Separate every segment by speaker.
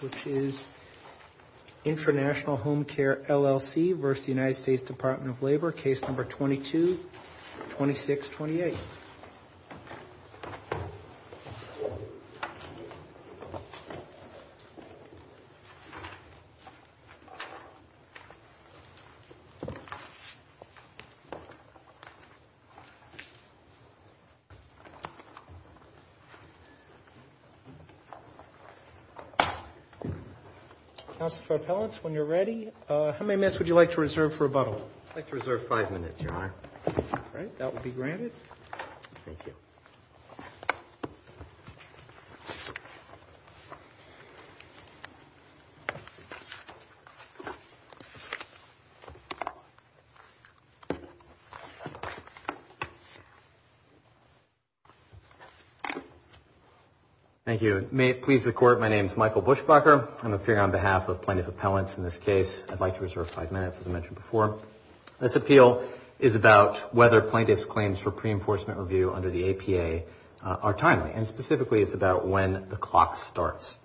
Speaker 1: which is Intra-National Home Care, LLC v. United States Department of Labor, case number 22-2628. For Appellants, when you're ready, uh, how many minutes would you like to reserve for rebuttal?
Speaker 2: I'd like to reserve five minutes, Your Honor.
Speaker 1: All right, that will be granted.
Speaker 2: Thank you. Thank you. May it please the Court, my name is Michael Bushbucker. I'm appearing on behalf of Plaintiff Appellants in this case. I'd like to reserve five minutes, as I mentioned before. This appeal is about whether plaintiff's claims for pre-enforcement review under the APA uh, are timely, and specifically it's about when the clock starts.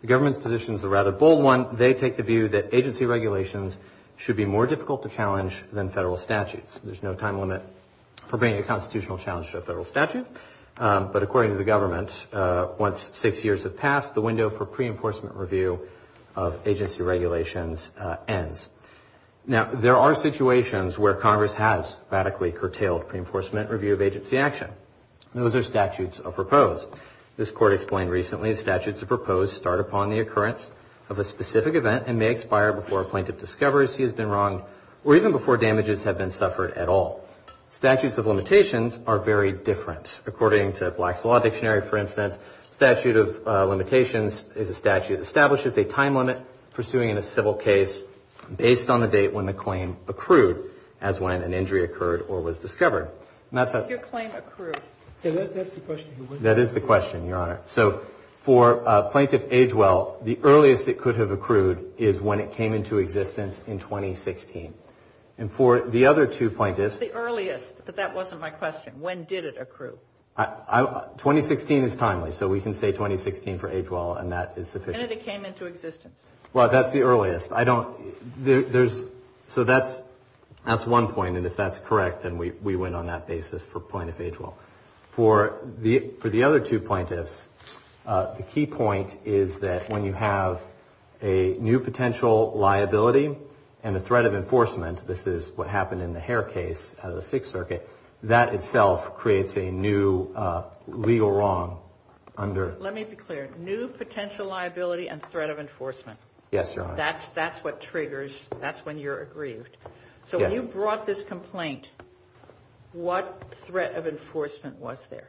Speaker 2: The government's position is a rather bold one. They take the view that agency regulations should be more difficult to challenge than federal statutes. There's no time limit for bringing a constitutional challenge to a federal statute. Um, but according to the government, uh, once six years have passed, the window for pre-enforcement review of agency regulations uh, ends. Now, there are situations where Congress has radically curtailed pre-enforcement review of agency action. Those are statutes of repose. This Court explained recently statutes of repose start upon the occurrence of a specific event and may expire before a plaintiff discovers he has been wronged or even before damages have been suffered at all. Statutes of limitations are very different. According to Black's Law Dictionary, for instance, statute of uh, limitations is a statute that establishes a time limit pursuing in a civil case based on the date when the claim accrued, as when an injury occurred or was discovered.
Speaker 3: Your claim accrued.
Speaker 1: That's the question.
Speaker 2: That is the question, Your Honor. So for uh, Plaintiff Agewell, the earliest it could have accrued is when it came into existence in 2016. And for the other two plaintiffs.
Speaker 3: The earliest, but that wasn't my question. When did it accrue?
Speaker 2: 2016 is timely, so we can say 2016 for Agewell, and that is sufficient.
Speaker 3: When did it came into existence?
Speaker 2: Well, that's the earliest. I don't, there's, so that's that's one point, and if that's correct, then we win on that basis for Plaintiff Agewell. For the for the other two plaintiffs, uh, the key point is that when you have a new potential liability and the threat of enforcement, this is what happened in the Herr case out of the Sixth Circuit, that itself creates a new uh, legal wrong under.
Speaker 3: Let me be clear. New potential liability and threat of enforcement.
Speaker 2: Yes, Your Honor.
Speaker 3: That's that's what triggers, that's when you're aggrieved. So when you brought this complaint, what threat of enforcement was there?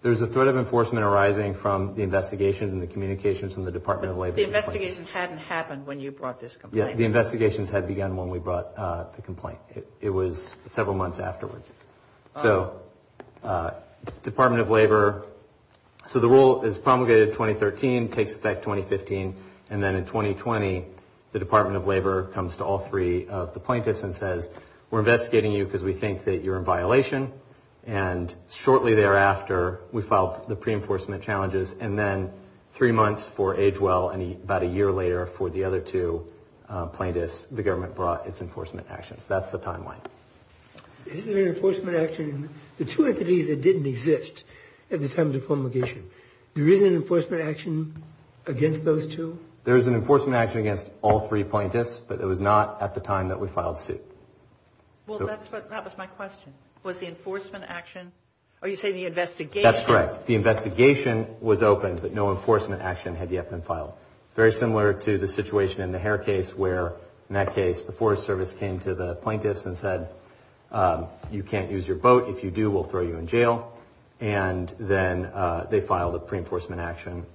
Speaker 2: There's a threat of enforcement arising from the investigations and the communications from the Department of Labor.
Speaker 3: The investigation hadn't happened when you brought this complaint.
Speaker 2: Yeah, the investigations had begun when we brought uh, the complaint. It was several months afterwards. So uh, Department of Labor, so the rule is promulgated 2013, takes effect 2015, and then in 2020, the Department of Labor comes to all three of the plaintiffs and says, we're investigating you because we think that you're in violation. And shortly thereafter, we filed the pre-enforcement challenges, and then three months for Agewell and about a year later for the other two uh, plaintiffs, the government brought its enforcement actions. That's the timeline.
Speaker 1: Is there an enforcement action? The two entities that didn't exist at the time of the promulgation, there is an enforcement action against those two?
Speaker 2: There is an enforcement action against all three plaintiffs, but it was not at the time that we filed suit.
Speaker 3: Well, that was my question. Was the enforcement action, are you saying the investigation?
Speaker 2: That's correct. The investigation was opened, but no enforcement action had yet been filed. Very similar to the situation in the Herr case where, in that case, the Forest Service came to the plaintiffs and said, um, you can't use your boat. If you do, we'll throw you in jail. And then uh, they filed a pre-enforcement action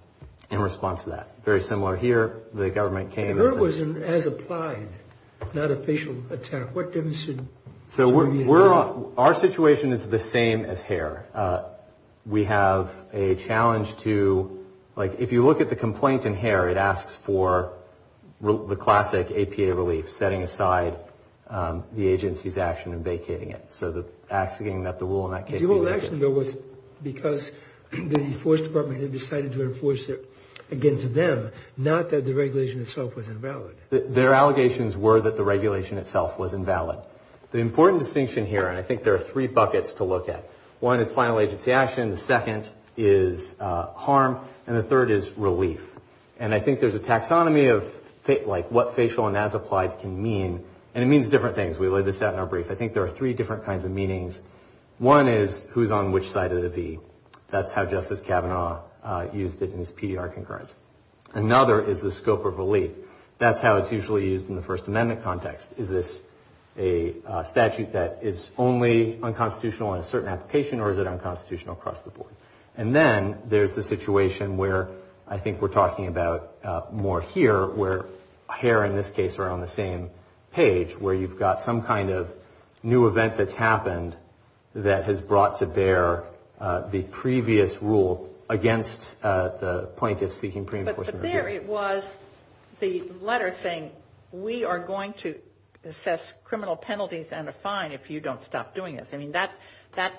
Speaker 2: in response to that. Very similar here. The government came and said.
Speaker 1: Herr was an as-applied, not a facial attack. What difference should we be
Speaker 2: So our situation is the same as Herr. Uh, we have a challenge to, like, if you look at the complaint in Herr, it asks for the classic APA relief, setting aside um, the agency's action and vacating it. So the asking that the rule in that case be vacated.
Speaker 1: The whole action, though, was because the Forest Department had decided to enforce it against them, not that the regulation itself was invalid.
Speaker 2: Their allegations were that the regulation itself was invalid. The important distinction here, and I think there are three buckets to look at. One is final agency action. The second is uh, harm. And the third is relief. And I think there's a taxonomy of like what facial and as applied can mean. And it means different things. We laid this out in our brief. I think there are three different kinds of meanings. One is who's on which side of the V. That's how Justice Kavanaugh uh, used it in his PDR concurrence. Another is the scope of relief. That's how it's usually used in the First Amendment context. Is this a uh, statute that is only unconstitutional in a certain application or is it unconstitutional across the board? And then there's the situation where I think we're talking about uh, more here where Herr in this case are on the same page where you've got some kind of new event that's happened that has brought to bear uh, the previous rule against the plaintiff seeking pre-enforcement review.
Speaker 3: But there it was the letter saying we are going to assess criminal penalties and a fine if you don't stop doing this. I mean, that that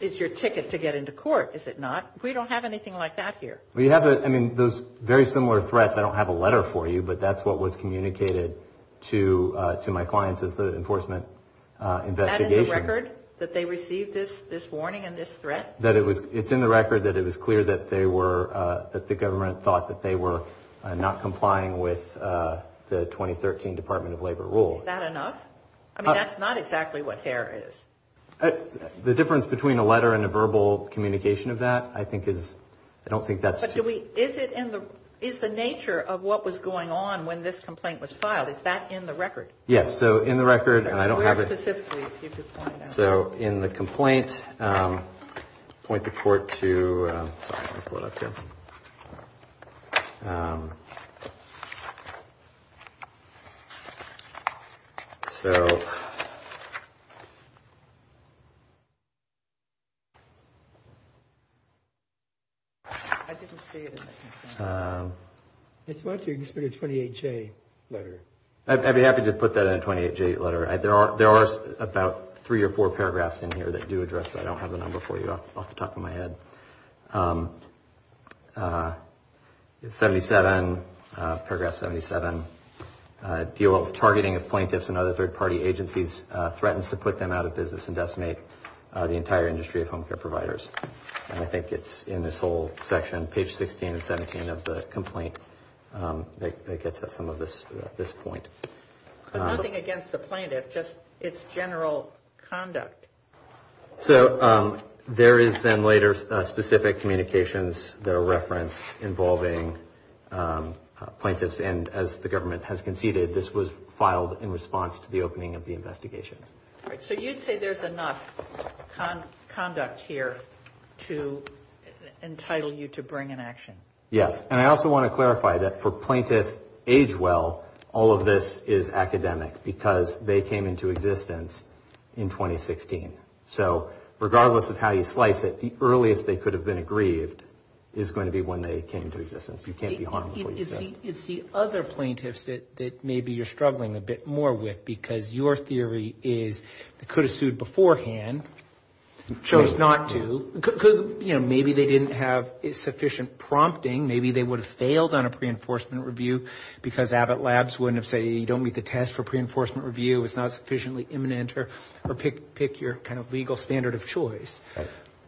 Speaker 3: is your ticket to get into court, is it not? We don't have anything like that here.
Speaker 2: Well, you have a, I mean, those very similar threats. I don't have a letter for you, but that's what was communicated to uh to my clients as the enforcement investigation.
Speaker 3: Is that in the record that they received this warning and this threat?
Speaker 2: It's in the record that it was clear that they were, uh, that the government thought that they were uh, not complying with the 2013 Department of Labor rule.
Speaker 3: Is that enough? I mean, uh, that's not exactly what Herr is.
Speaker 2: Uh, the difference between a letter and a verbal communication of that, I think is, I don't think that's.
Speaker 3: But do we, is it in the, is the nature of what was going on when this complaint was filed, is that in the record?
Speaker 2: Yes. So in the record, and I don't have it.
Speaker 3: Where specifically, if you could point out.
Speaker 2: So in the complaint, um, point the court to, uh, sorry, let me pull it up here. Um, So.
Speaker 3: I didn't see it in the complaint.
Speaker 1: It's what you expect a 28J letter.
Speaker 2: I'd be happy to put that in a 28J letter. There are about three or four paragraphs in here that do address that. I don't have the number for you off the top of my head. Um, uh, 77, uh, paragraph 77, Uh, DOL's targeting of plaintiffs and other third-party agencies uh, threatens to put them out of business and decimate uh, the entire industry of home care providers. And I think it's in this whole section, page 16 and 17 of the complaint, um, that gets at some of this this point.
Speaker 3: But um, nothing against the plaintiff, just its general conduct.
Speaker 2: So um, there is then later specific communications that are referenced involving plaintiffs. And as the government has conceded, this was filed in response to the opening of the investigations.
Speaker 3: So you'd say there's enough conduct here to entitle you to bring an action?
Speaker 2: Yes. And I also want to clarify that for plaintiff Agewell, all of this is academic because they came into existence in 2016. So regardless of how you slice it, the earliest they could have been aggrieved is going to be when they came into existence. You can't be harmed before you exist.
Speaker 4: It's the other plaintiffs that maybe you're struggling a bit more with because your theory is they could have sued beforehand, chose not to. You know, maybe they didn't have sufficient prompting. Maybe they would have failed on a pre-enforcement review because Abbott Labs wouldn't have said you don't meet the test for pre-enforcement review. It's not sufficiently imminent or pick your kind of legal standard of choice.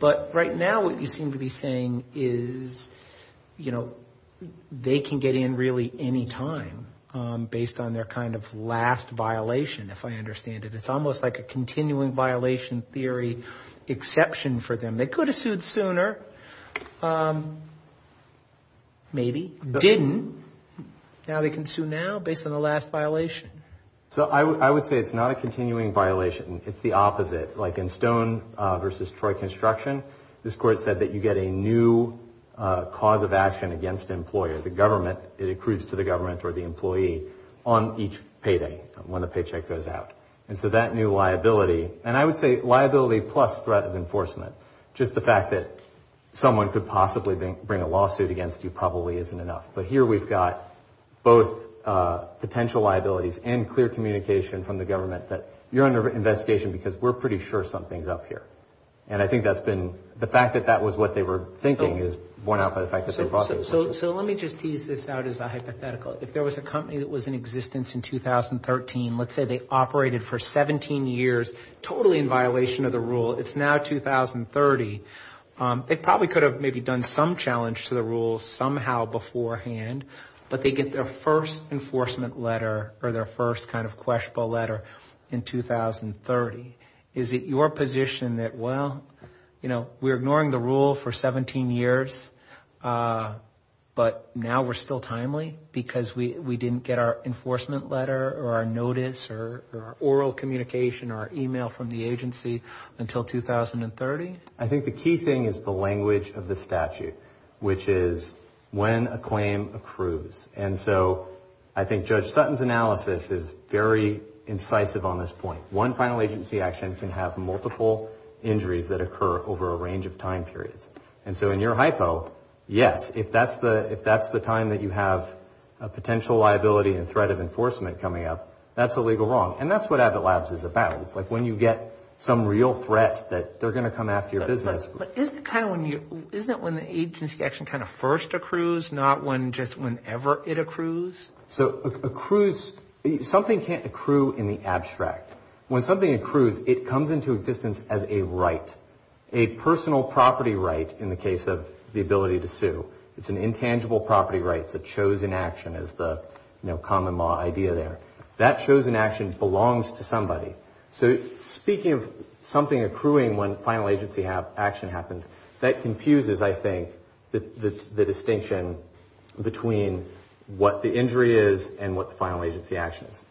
Speaker 4: But right now what you seem to be saying is, you know, they can get in really any time um, based on their kind of last violation, if I understand it. It's almost like a continuing violation theory exception for them. They could have sued sooner, um, maybe, didn't. Now they can sue now based on the last violation.
Speaker 2: So I would say it's not a continuing violation. It's the opposite. Like in Stone uh, v. Troy Construction, this court said that you get a new uh, cause of action against employer. The government, it accrues to the government or the employee on each payday when the paycheck goes out. And so that new liability, and I would say liability plus threat of enforcement, just the fact that someone could possibly bring a lawsuit against you probably isn't enough. But here we've got both Uh, potential liabilities and clear communication from the government that you're under investigation because we're pretty sure something's up here. And I think that's been, the fact that that was what they were thinking is borne out by the fact that they brought
Speaker 4: So,
Speaker 2: this.
Speaker 4: so, so let me just tease this out as a hypothetical. If there was a company that was in existence in 2013, let's say they operated for 17 years, totally in violation of the rule, it's now 2030, um, they probably could have maybe done some challenge to the rule somehow beforehand, but they get their first enforcement letter or their first kind of questionable letter in 2030. Is it your position that, well, you know, we're ignoring the rule for 17 years, uh, but now we're still timely because we didn't get our enforcement letter or our notice or our oral communication or our email from the agency until 2030?
Speaker 2: I think the key thing is the language of the statute, which is when a claim accrues. And so I think Judge Sutton's analysis is very incisive on this point. One final agency action can have multiple injuries that occur over a range of time periods. And so in your hypo, yes, if that's the if that's the time that you have a potential liability and threat of enforcement coming up, that's a legal wrong. And that's what Abbott Labs is about. It's like when you get some real threat that they're going to come after your business.
Speaker 4: But isn't it kind of when you, isn't it when the agency action kind of first accrues, not when just whenever it accrues?
Speaker 2: So accrues, something can't accrue in the abstract. When something accrues, it comes into existence as a right, a personal property right in the case of the ability to sue. It's an intangible property right. It's a chose in action as the common law idea there. That chose in action belongs to somebody. So speaking of something accruing when final agency action happens, that confuses, I think, the distinction between what the injury is and what the final agency action is.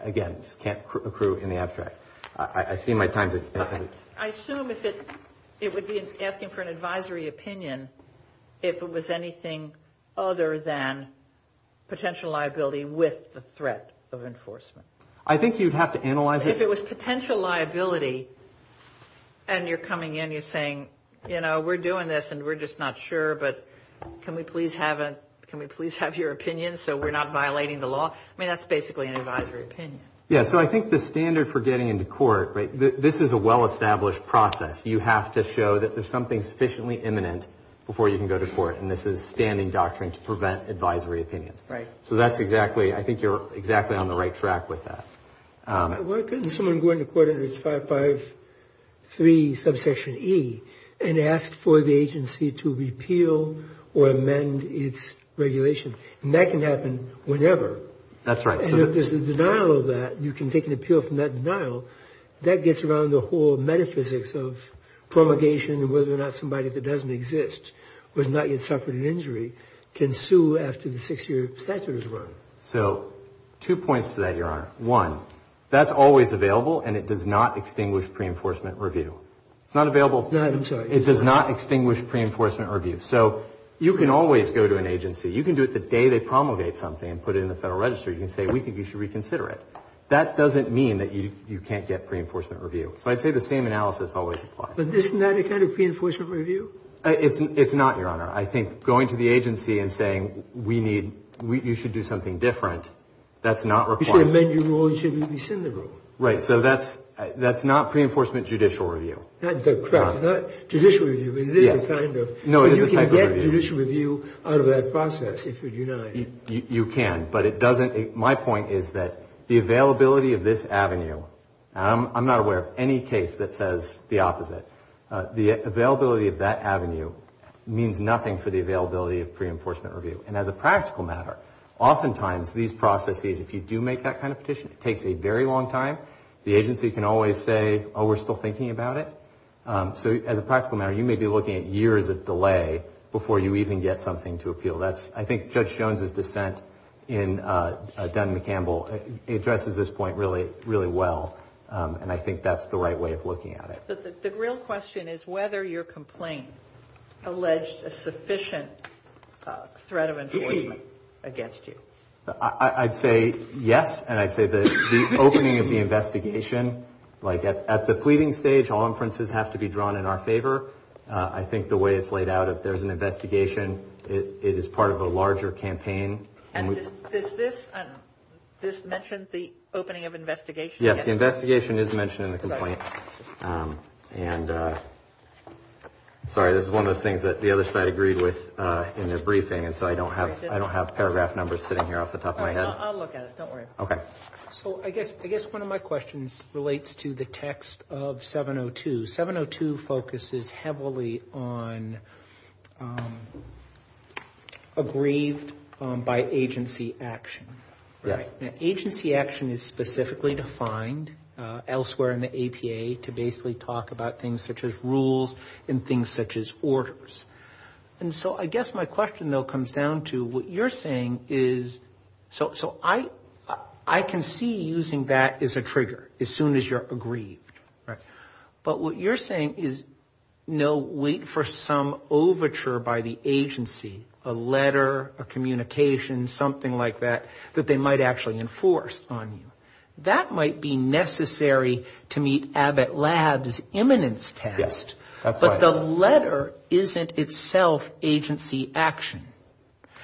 Speaker 2: Again, just can't accrue in the abstract. I see my time to...
Speaker 3: I assume if it would be asking for an advisory opinion if it was anything other than potential liability with the threat of enforcement.
Speaker 2: I think you'd have to analyze it.
Speaker 3: If it was potential liability and you're coming in, you're saying, you know, we're doing this and we're just not sure, but can we please have a can we please have your opinion so we're not violating the law? I mean, that's basically an advisory opinion.
Speaker 2: Yeah, so I think the standard for getting into court, right, this is a well-established process. You have to show that there's something sufficiently imminent before you can go to court, and this is standing doctrine to prevent advisory opinions.
Speaker 3: Right.
Speaker 2: So that's exactly, I think you're exactly on the right track with that.
Speaker 1: Um, Why couldn't someone go into court under 553 subsection E and ask for the agency to repeal or amend its regulation? And that can happen whenever.
Speaker 2: That's right.
Speaker 1: And if there's a denial of that, you can take an appeal from that denial. That gets around the whole metaphysics of promulgation and whether or not somebody that doesn't exist or has not yet suffered an injury can sue after the six-year statute is run.
Speaker 2: So two points to that, Your Honor. One, that's always available, and it does not extinguish pre-enforcement review. It's not available.
Speaker 1: No, I'm sorry.
Speaker 2: It does not extinguish pre-enforcement review. So you can always go to an agency. You can do it the day they promulgate something and put it in the Federal Register. You can say, we think you should reconsider it. That doesn't mean that you can't get pre-enforcement review. So I'd say the same analysis always applies.
Speaker 1: But isn't that a kind of pre-enforcement review?
Speaker 2: Uh, it's not, Your Honor. I think going to the agency and saying, we need, you should do something different, that's not required.
Speaker 1: You should amend your rule. You should rescind the rule.
Speaker 2: Right. So that's that's not pre-enforcement judicial review.
Speaker 1: Correct. It's not judicial review. It is a kind of.
Speaker 2: No, it is a type of review.
Speaker 1: You can get judicial review out of that process if you're denied.
Speaker 2: You can. But it doesn't, my point is that the availability of this avenue, I'm not aware of any case that says the opposite. Uh, the availability of that avenue means nothing for the availability of pre-enforcement review. And as a practical matter, oftentimes these processes, if you do make that kind of petition, it takes a very long time. The agency can always say, oh, we're still thinking about it. Um, so as a practical matter, you may be looking at years of delay before you even get something to appeal. That's, I think Judge Jones's dissent in uh, uh, Dunn McCampbell uh, addresses this point really, really well. Um, and I think that's the right way of looking at it.
Speaker 3: The real question is whether your complaint alleged a sufficient threat of enforcement against you.
Speaker 2: I'd say yes. And I'd say the opening of the investigation, like at the pleading stage, all inferences have to be drawn in our favor. Uh, I think the way it's laid out, if there's an investigation, it is part of a larger campaign.
Speaker 3: And does um, this mention the opening of investigation?
Speaker 2: Yes, the investigation is mentioned in the complaint. Um, and uh, Sorry, this is one of those things that the other side agreed with uh, in their briefing, and so I don't have I don't have paragraph numbers sitting here off the top of my head.
Speaker 3: I'll look at it. Don't worry.
Speaker 2: Okay.
Speaker 4: So I guess I guess one of my questions relates to the text of 702. 702 focuses heavily on um, aggrieved um, by agency action.
Speaker 2: Yes.
Speaker 4: Agency action is specifically defined Uh, elsewhere in the APA to basically talk about things such as rules and things such as orders. And so I guess my question, though, comes down to what you're saying is, so so I I I can see using that as a trigger as soon as you're aggrieved. But what you're saying is, no, wait for some overture by the agency, a letter, a communication, something like that, that they might actually enforce on you. That might be necessary to meet Abbott Labs' imminence test.
Speaker 2: Yes, that's right.
Speaker 4: But the letter isn't itself agency action.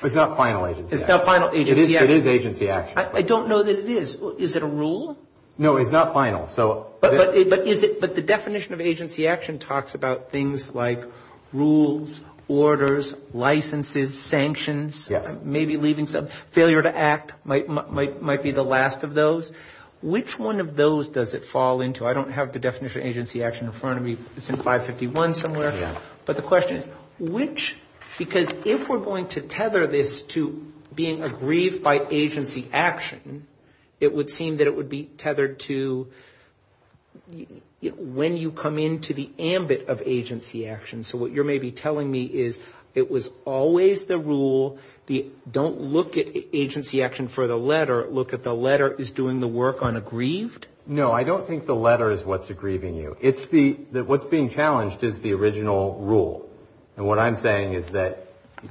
Speaker 2: It's not final agency action.
Speaker 4: It's not final agency action.
Speaker 2: It is agency action.
Speaker 4: I don't know that it is. Is it a rule?
Speaker 2: No, it's not final.
Speaker 4: So But but is it but the definition of agency action talks about things like rules, orders, licenses, sanctions.
Speaker 2: Yes.
Speaker 4: Maybe leaving some. Failure to act might might might be the last of those. Which one of those does it fall into? I don't have the definition of agency action in front of me. It's in 551 somewhere. But the question is, which, because if we're going to tether this to being aggrieved by agency action, it would seem that it would be tethered to when you come into the ambit of agency action. So what you're maybe telling me is it was always the rule, don't look at agency action for the letter, look at the letter is doing the work on aggrieved?
Speaker 2: No, I don't think the letter is what's aggrieving you. It's the what's being challenged is the original rule. And what I'm saying is that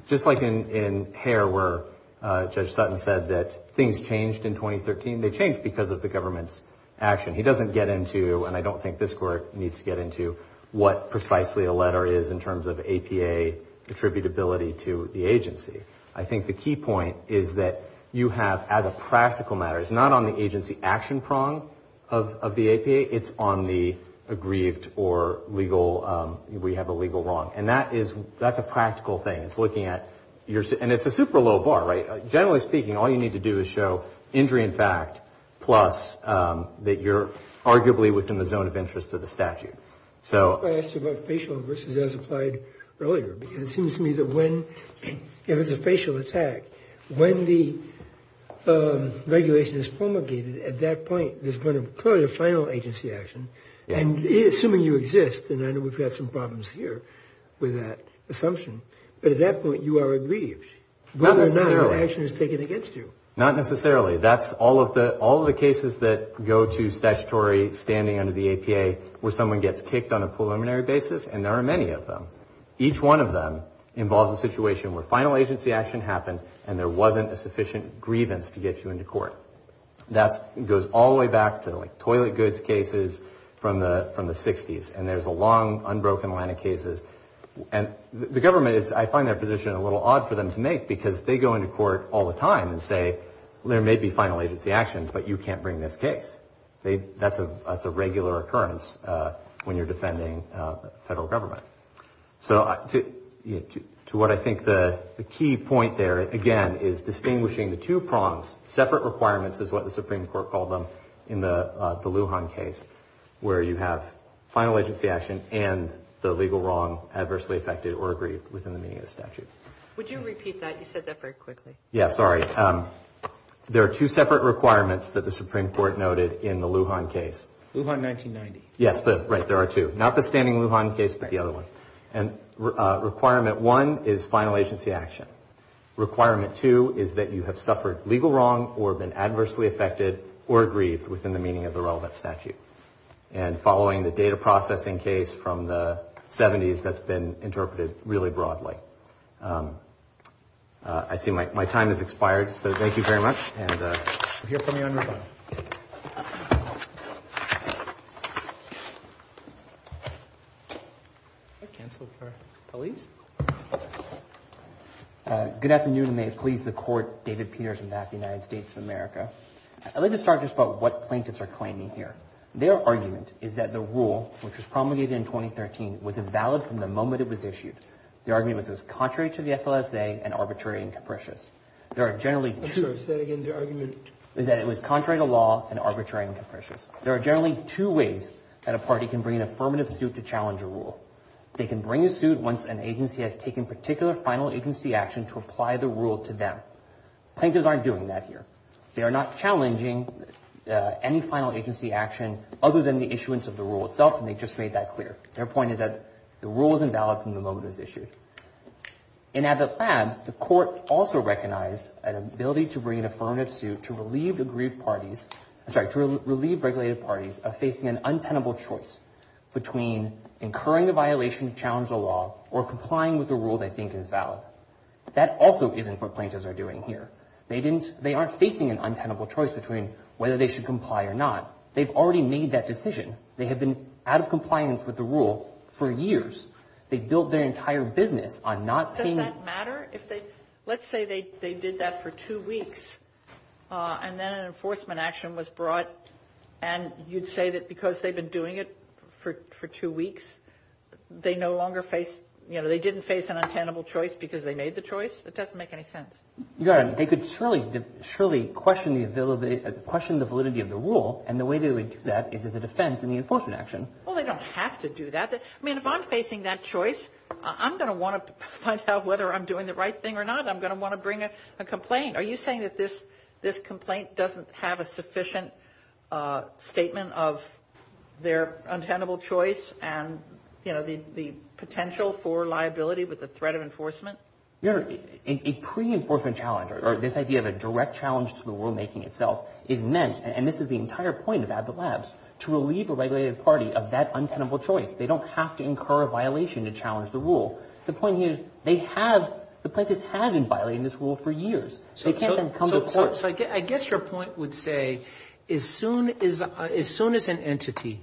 Speaker 2: just like in Herr where uh, Judge Sutton said that things changed in 2013, they changed because of the government's action. He doesn't get into, and I don't think this Court needs to get into, what precisely a letter is in terms of APA attributability to the agency. I think the key point is that you have, as a practical matter, it's not on the agency action prong of the APA, it's on the aggrieved or legal, um, we have a legal wrong. And that's that's a practical thing. It's looking at, your, and it's a super low bar, right? Uh, generally speaking, all you need to do is show injury in fact plus um, that you're arguably within the zone of interest of the statute. So.
Speaker 1: I asked you about facial versus as applied earlier because it seems to me that when, if it's a facial attack, when the um, regulation is promulgated, at that point there's going to be clearly a final agency action. And assuming you exist, and I know we've got some problems here with that assumption, but at that point you are aggrieved. Whether or not an action is taken against you.
Speaker 2: Not necessarily. That's all of the all of the cases that go to statutory standing under the APA where someone gets kicked on a preliminary basis, and there are many of them. Each one of them involves a situation where final agency action happened and there wasn't a sufficient grievance to get you into court. That goes all the way back to like toilet goods cases from the 60s. And there's a long unbroken line of cases. And the government, I find their position a little odd for them to make because they go into court all the time and say there may be final agency action, but you can't bring this case. That's a that's a regular occurrence uh, when you're defending uh, federal government. So uh, to to what I think the key point there, again, is distinguishing the two prongs. Separate requirements is what the Supreme Court called them in uh, the Lujan case, where you have final agency action and the legal wrong adversely affected or aggrieved within the meaning of the statute.
Speaker 3: Would you repeat that? You said that very quickly.
Speaker 2: Yeah, sorry. Um, there are two separate requirements that the Supreme Court noted in the Lujan case.
Speaker 4: Lujan 1990.
Speaker 2: Yes, right, there are two. Not the standing Lujan case, but the other one. And uh, requirement one is final agency action. Requirement two is that you have suffered legal wrong or been adversely affected or aggrieved within the meaning of the relevant statute. And following the data processing case from the 70s, that's been interpreted really broadly. Um, uh, I see my time has expired, so thank you very much.
Speaker 4: Uh, we'll hear from you on rebuttal. Counsel for police.
Speaker 5: Uh, good afternoon, and may it please the Court, David Peters from the United States of America. I'd like to start just about what plaintiffs are claiming here. Their argument is that the rule, which was promulgated in 2013, was invalid from the moment it was issued. Their argument was it was contrary to the FLSA and arbitrary and capricious. There are generally two...
Speaker 1: I'm sorry, say that again, the argument...
Speaker 5: Is that it was contrary to law and arbitrary and capricious. There are generally two ways that a party can bring an affirmative suit to challenge a rule. They can bring a suit once an agency has taken particular final agency action to apply the rule to them. Plaintiffs aren't doing that here. They are not challenging uh, any final agency action other than the issuance of the rule itself, and they just made that clear. Their point is that the rule is invalid from the moment it was issued. In Abbott Labs, the court also recognized an ability to bring an affirmative suit to relieve aggrieved parties... Sorry, to relieve regulated parties of facing an untenable choice between incurring a violation to challenge the law or complying with the rule they think is valid. That also isn't what plaintiffs are doing here. They didn't they aren't facing an untenable choice between whether they should comply or not. They've already made that decision. They have been out of compliance with the rule for years. They built their entire business on not paying...
Speaker 3: Does that matter? If they let's say they did that for two weeks, uh, and then an enforcement action was brought, and you'd say that because they've been doing it for two weeks, they no longer face... You know, they didn't face an untenable choice because they made the choice? It doesn't make any sense.
Speaker 5: They could surely question the validity of the rule, and the way they would do that is as a defense in the enforcement action.
Speaker 3: Well, they don't have to do that. I mean, if I'm facing that choice, I'm going to want to find out whether I'm doing the right thing or not. I'm going to want to bring a complaint. Are you saying that this complaint doesn't have a sufficient uh, statement of their untenable choice and you know, the potential for liability with the threat of enforcement?
Speaker 5: A pre-enforcement challenge, or this idea of a direct challenge to the rulemaking itself, is meant, and this is the entire point of Abbott Labs, to relieve a regulated party of that untenable choice. They don't have to incur a violation to challenge the rule. The point here is they have... The plaintiffs have been violating this rule for years. They can't then come to court...
Speaker 4: So I guess your point would say, as soon as an entity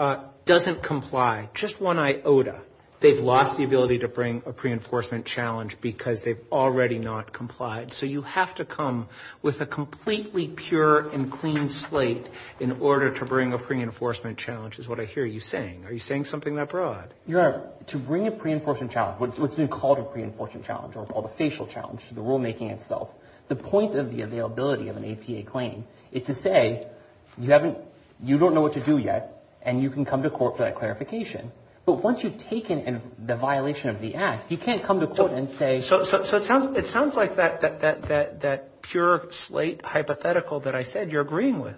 Speaker 4: Uh, doesn't comply, just one iota, they've lost the ability to bring a pre-enforcement challenge because they've already not complied. So you have to come with a completely pure and clean slate in order to bring a pre-enforcement challenge, is what I hear you saying. Are you saying something that broad?
Speaker 5: Your Honor, to bring a pre-enforcement challenge, what's been called a pre-enforcement challenge, or called a facial challenge to the rulemaking itself, the point of the availability of an APA claim is to say, you haven't you don't know what to do yet, and you can come to court for that clarification. But once you've taken the violation of the act, you can't come to court and say...
Speaker 4: So so so it sounds it sounds like that that pure slate hypothetical that I said you're agreeing with.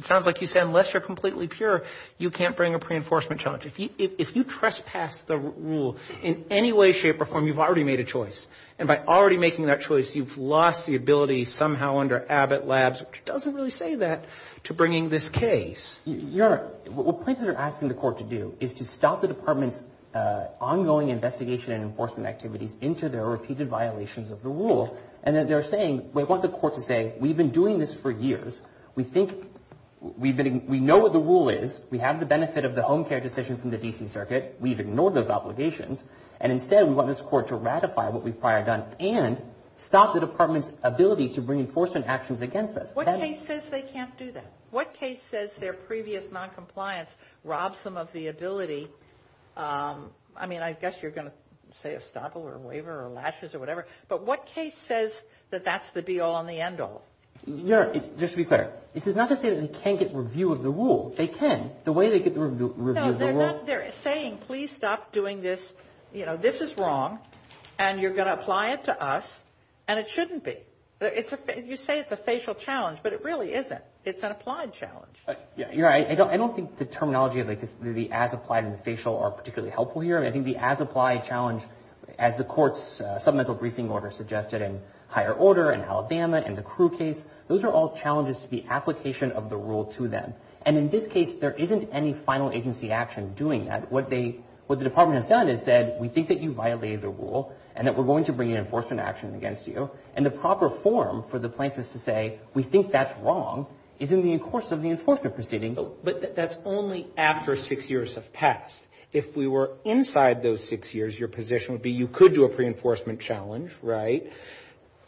Speaker 4: It sounds like you said, unless you're completely pure, you can't bring a pre-enforcement challenge. If you trespass the rule in any way, shape, or form, you've already made a choice. And by already making that choice, you've lost the ability somehow under Abbott Labs, which doesn't really say that, to bringing this case.
Speaker 5: Your Honor, what plaintiffs are asking the court to do is to stop the Department's uh, ongoing investigation and enforcement activities into their repeated violations of the rule. And they're saying, we want the court to say, we've been doing this for years. We think... We know what the rule is. We have the benefit of the home care decision from the D.C. Circuit. We've ignored those obligations. And instead, we want this court to ratify what we've prior done and stop the Department's ability to bring enforcement actions against us.
Speaker 3: What case says they can't do that? What case says their previous noncompliance robs them of the ability... Um, I mean, I guess you're going to say estoppel or waiver or laches or whatever. But what case says that that's the be-all and the end-all?
Speaker 5: Just to be clear, this is not to say that they can't get review of the rule. They can. The way they get the review of the rule...
Speaker 3: No, they're not. They're saying, please stop doing this. You know, this is wrong. And you're going to apply it to us. And it shouldn't be. You say it's a facial challenge, but it really isn't. It's an applied challenge.
Speaker 5: Uh, yeah, you're right. I don't think the terminology of the as-applied and the facial are particularly helpful here. I think the as-applied challenge, as the court's uh, supplemental briefing order suggested in higher order in Alabama and the Crew case, those are all challenges to the application of the rule to them. And in this case, there isn't any final agency action doing that. What they what the Department has done is said, we think that you violated the rule and that we're going to bring an enforcement action against you. And the proper form for the plaintiffs to say, we think that's wrong, is in the course of the enforcement proceeding.
Speaker 4: But that's only after six years have passed. If we were inside those six years, your position would be you could do a pre-enforcement challenge, right?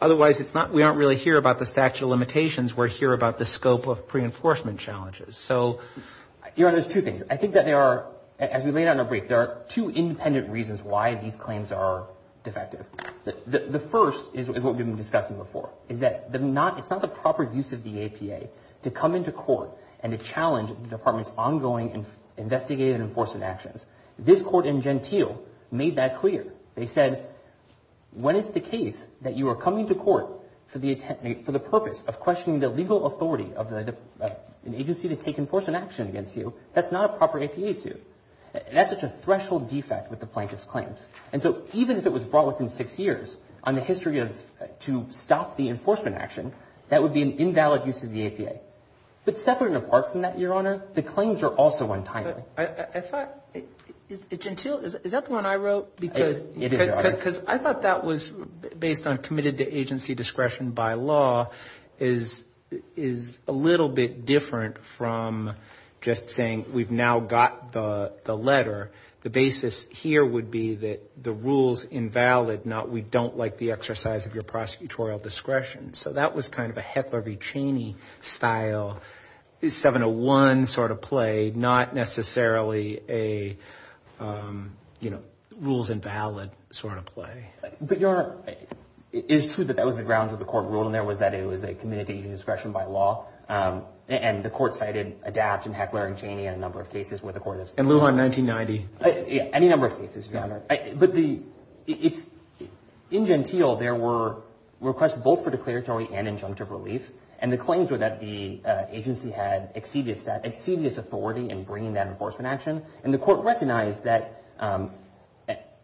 Speaker 4: otherwise it's not, we aren't really here about the statute of limitations. We're here about the scope of pre-enforcement challenges. So.
Speaker 5: Your Honor, there's two things. I think that there are, as we laid out in our brief, there are two independent reasons why these claims are defective. The first is what we've been discussing before, is that it's not the proper use of the APA to come into court and to challenge the Department's ongoing investigative enforcement actions. This court in Gentile made that clear. They said, when it's the case that you are coming to court for the purpose of questioning the legal authority of uh, an agency to take enforcement action against you, that's not a proper APA suit. That's such a threshold defect with the plaintiff's claims. And so even if it was brought within six years on the history of, uh, to stop the enforcement action, that would be an invalid use of the APA. But separate and apart from that, Your Honor, the claims are also untimely.
Speaker 4: I thought, is Gentile, is that the one I wrote?
Speaker 5: It is, Your Honor.
Speaker 4: Because I thought that was based on committed to agency discretion by law is a little bit different from just saying we've now got the letter. The basis here would be that the rule's invalid, not we don't like the exercise of your prosecutorial discretion. So that was kind of a Heckler v. Cheney style 701 sort of play, not necessarily a, um, you know, rules invalid sort of play.
Speaker 5: But, Your Honor, it is true that that was the grounds of the court rule, and there was that it was a agency discretion by law. Um, And the court cited ADAPT and Heckler and Cheney in a number of cases where the court has.
Speaker 4: And Lujan 1990.
Speaker 5: Uh, yeah, any number of cases, Your Honor. But the, it's, in Gentile, there were requests both for declaratory and injunctive relief. And the claims were that the uh, agency had exceeded its authority in bringing that enforcement action. And the court recognized that um,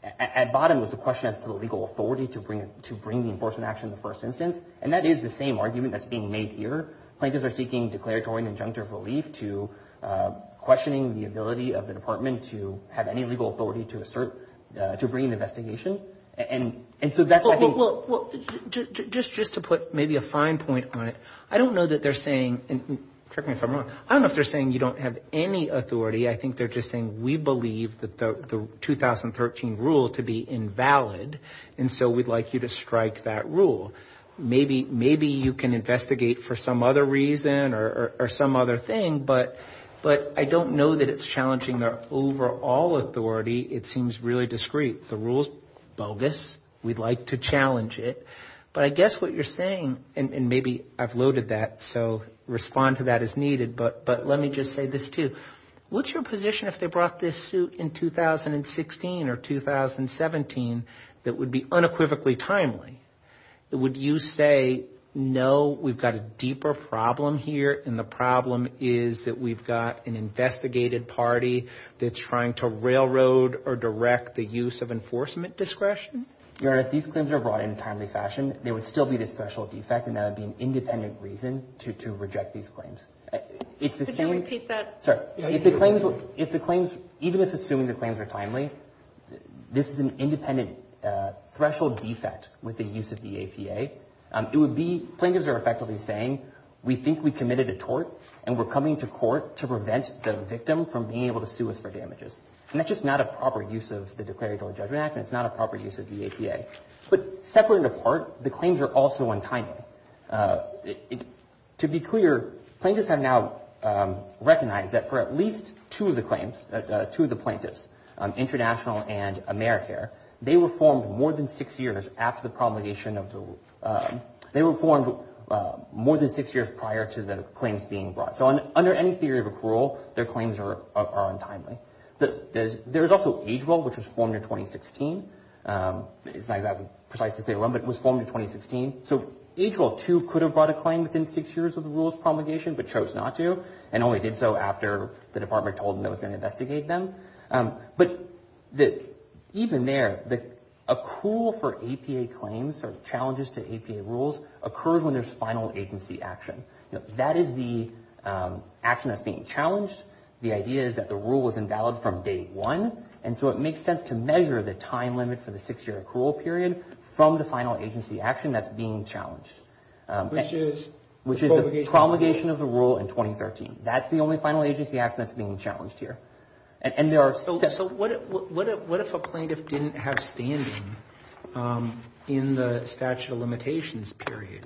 Speaker 5: at bottom was a question as to the legal authority to bring the enforcement action in the first instance. And that is the same argument that's being made here. Plaintiffs are seeking declaratory and injunctive relief to uh, questioning the ability of the department to have any legal authority to assert, uh, to bring an investigation. And and so that's, I think.
Speaker 4: Well, just just to put maybe a fine point on it, I don't know that they're saying, and correct me if I'm wrong, I don't know if they're saying you don't have any authority. I think they're just saying we believe that the the 2013 rule to be invalid. And so we'd like you to strike that rule. Maybe maybe you can investigate for some other reason or some other thing. But but I don't know that it's challenging their overall authority. It seems really discreet. The rule's bogus. We'd like to challenge it. But I guess what you're saying, and maybe I've loaded that, so respond to that as needed. But but let me just say this, too. What's your position if they brought this suit in 2016 or 2017 that would be unequivocally timely? Would you say, no, we've got a deeper problem here, and the problem is that we've got an investigated party that's trying to railroad or direct the use of enforcement discretion?
Speaker 5: Your Honor, if these claims are brought in a timely fashion, there would still be this threshold defect, and that would be an independent reason to reject these claims.
Speaker 3: Uh, Could you repeat that?
Speaker 5: Sorry. If the claims, even if assuming the claims are timely, this is an independent threshold defect with the use of the APA. Um, it would be, plaintiffs are effectively saying, we think we committed a tort, and we're coming to court to prevent the victim from being able to sue us for damages. And that's just not a proper use of the Declaratory Judgment Act, and it's not a proper use of the APA. But separate and apart, the claims are also untimely. Uh, to be clear, plaintiffs have now um, recognized that for at least two of the claims, uh, uh, two of the plaintiffs, um, Intra-National and Americare, they were formed more than six years after the promulgation of the, um, they were formed uh, more than six years prior to the claims being brought. So under any theory of accrual, their claims are are untimely. There's also AgeWell, which was formed in 2016. Um, it's not exactly precisely clear when, but it was formed in 2016. So AgeWell, too, could have brought a claim within six years of the rule's promulgation, but chose not to, and only did so after the department told them it was going to investigate them. Um, but even there, the accrual for APA claims or challenges to APA rules occurs when there's final agency action. That is the um, action that's being challenged. The idea is that the rule was invalid from day one, and so it makes sense to measure the time limit for the six-year accrual period from the final agency action that's being challenged.
Speaker 1: Um, which is?
Speaker 5: Which is the promulgation of the rule in 2013. That's the only final agency action that's being challenged here. And there are...
Speaker 4: So what if a plaintiff didn't have standing um, in the statute of limitations period,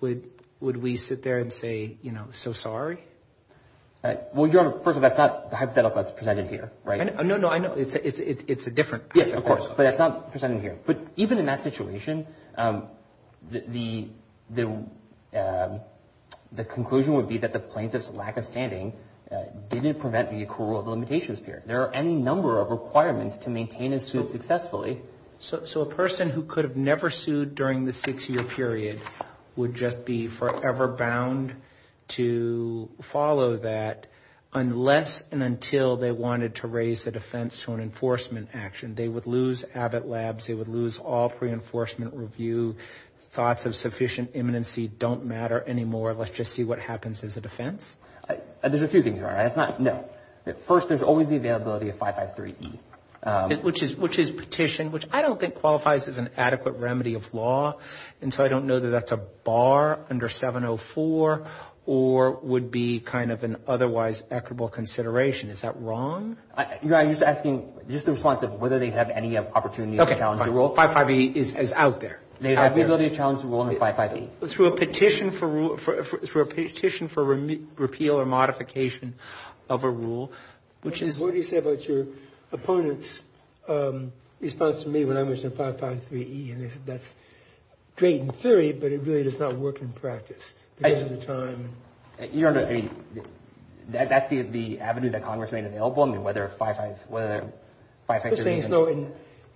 Speaker 4: would we sit there and say, you know, so sorry?
Speaker 5: Uh, well, Your Honor, first of all, that's not the hypothetical that's presented here, right?
Speaker 4: No, no, I know. It's a different.
Speaker 5: Yes, of course, but that's not presented here. But even in that situation, um, um, the conclusion would be that the plaintiff's lack of standing didn't prevent the accrual of limitations period. There are any number of requirements to maintain a suit successfully.
Speaker 4: So a person who could have never sued during the six-year period would just be forever bound to follow that unless and until they wanted to raise the defense to an enforcement action. They would lose Abbott Labs. They would lose all pre-enforcement review. Thoughts of sufficient imminency don't matter anymore. Let's just see what happens as a defense.
Speaker 5: Uh, there's a few things, Your Honor. That's not no. First, there's always the availability of 553E.
Speaker 4: Um, which is which is petition, which I don't think qualifies as an adequate remedy of law. And so I don't know that that's a bar under 704 or would be kind of an otherwise equitable consideration. Is that wrong?
Speaker 5: Your Honor, I'm just asking just the response of whether they have any opportunity to challenge the rule.
Speaker 4: Okay, fine. 553E is out there.
Speaker 5: They have the ability to challenge the rule under 553E.
Speaker 4: Through a petition for repeal or modification of a rule, which is...
Speaker 1: What do you say about your opponent's um, response to me when I mentioned 553E? And they said that's great in theory, but it really does not work in practice because of the time.
Speaker 5: Uh, your Honor, I mean, that's the avenue that Congress made available. I mean, whether 553E...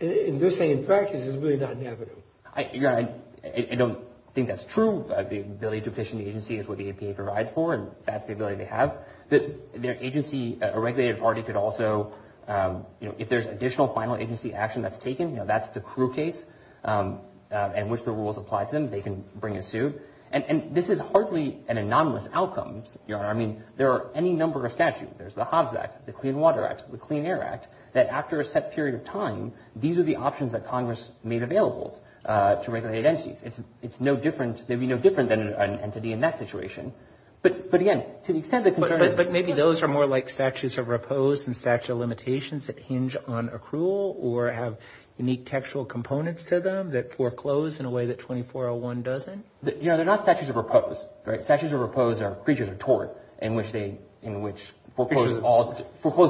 Speaker 1: They're saying in practice it's really not an avenue.
Speaker 5: I don't think that's true. The ability to petition the agency is what the APA provides for, and that's the ability they have. The their agency, uh, a regulated party could also, um, you know, if there's additional final agency action that's taken, you know, that's the crew case um, uh, in which the rules apply to them. They can bring a suit. And this is hardly an anomalous outcome, Your Honor. I mean, there are any number of statutes. There's the Hobbs Act, the Clean Water Act, the Clean Air Act, that after a set period of time, these are the options that Congress made available Uh, to regulated entities. It's it's no different. They'd be no different than an entity in that situation. But but again, to the extent that...
Speaker 4: But maybe those are more like statutes of repose and statute of limitations that hinge on accrual or have unique textual components to them that foreclose in a way that 2401 doesn't?
Speaker 5: You know, they're not statutes of repose, right? Statutes of repose are creatures of tort in which they, in which foreclose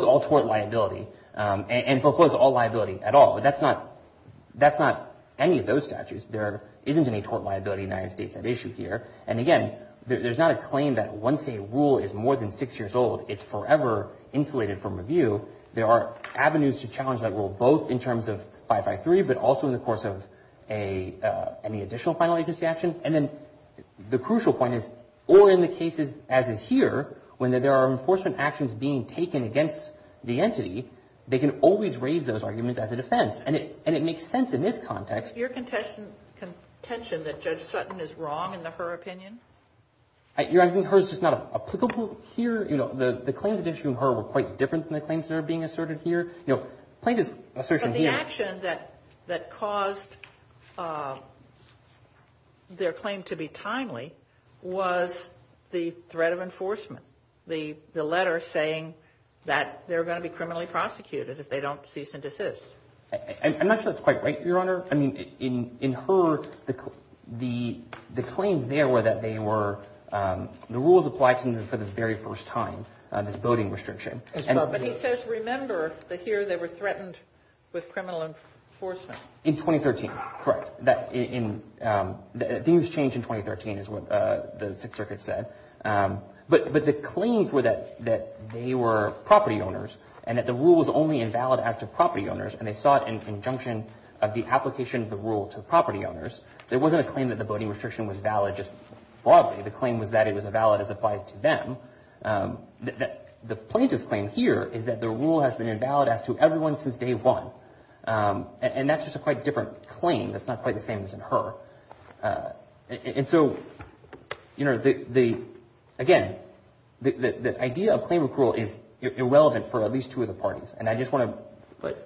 Speaker 5: all tort liability um, and foreclose all liability at all. But that's not that's not any of those statutes. There isn't any tort liability in the United States at issue here. And again, there's not a claim that once a rule is more than six years old, it's forever insulated from review. There are avenues to challenge that rule, both in terms of 553, but also in the course of uh, any additional final agency action. And then the crucial point is, or in the cases as is here, when there are enforcement actions being taken against the entity, they can always raise those arguments as a defense. And it makes sense in this context.
Speaker 3: Your contention that Judge Sutton is wrong in Herr opinion?
Speaker 5: Your Honor, I think Herr's is just not applicable here. You know, the claims at issue in Herr were quite different than the claims that are being asserted here. You know, plaintiff's assertion here...
Speaker 3: But the action that caused uh, their claim to be timely was the threat of enforcement. The letter saying that they're going to be criminally prosecuted if they don't cease and desist.
Speaker 5: I'm not sure that's quite right, Your Honor. I mean, in Herr, the claims there were that they were, um, the rules applied to them for the very first time, uh, this voting restriction.
Speaker 3: But he says, remember, that here they were threatened with criminal enforcement.
Speaker 5: In 2013, correct. Um, things changed in 2013 is what uh, the Sixth Circuit said. Um, But but the claims were that they were property owners and that the rule was only invalid as to property owners. And they sought an injunction of the application of the rule to property owners. There wasn't a claim that the voting restriction was valid just broadly. The claim was that it was valid as applied to them. Um, the that the plaintiff's claim here is that the rule has been invalid as to everyone since day one. Um, and that's just a quite different claim. That's not quite the same as in Herr. Uh, and so, you know, again, the idea of claim accrual is irrelevant for at least two of the parties. And I just want to...
Speaker 4: But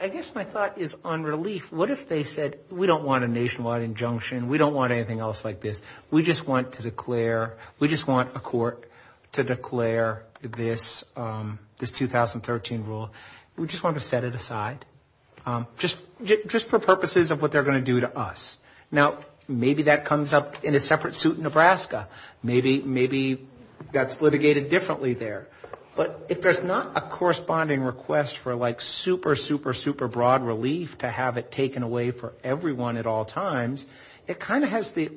Speaker 4: I guess my thought is on relief. What if they said, we don't want a nationwide injunction. We don't want anything else like this. We just want to declare, we just want a court to declare this um, this 2013 rule. We just want to set it aside. Um, just just for purposes of what they're going to do to us. Now, maybe that comes up in a separate suit in Nebraska. Maybe maybe that's litigated differently there. But if there's not a corresponding request for like super, super, super broad relief to have it taken away for everyone at all times, it kind of has the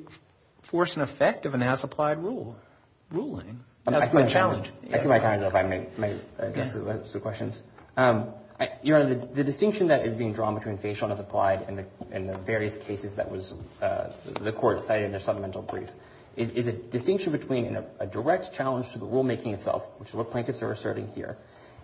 Speaker 4: force and effect of an as-applied rule ruling. Um, that's my challenge.
Speaker 5: I see my time is up. I may address the questions. Um, Your Honor, the distinction that is being drawn between facial and as-applied in the various cases that was uh, the court cited in their supplemental brief is a distinction between a direct challenge to the rulemaking itself, which is what plaintiffs are asserting here,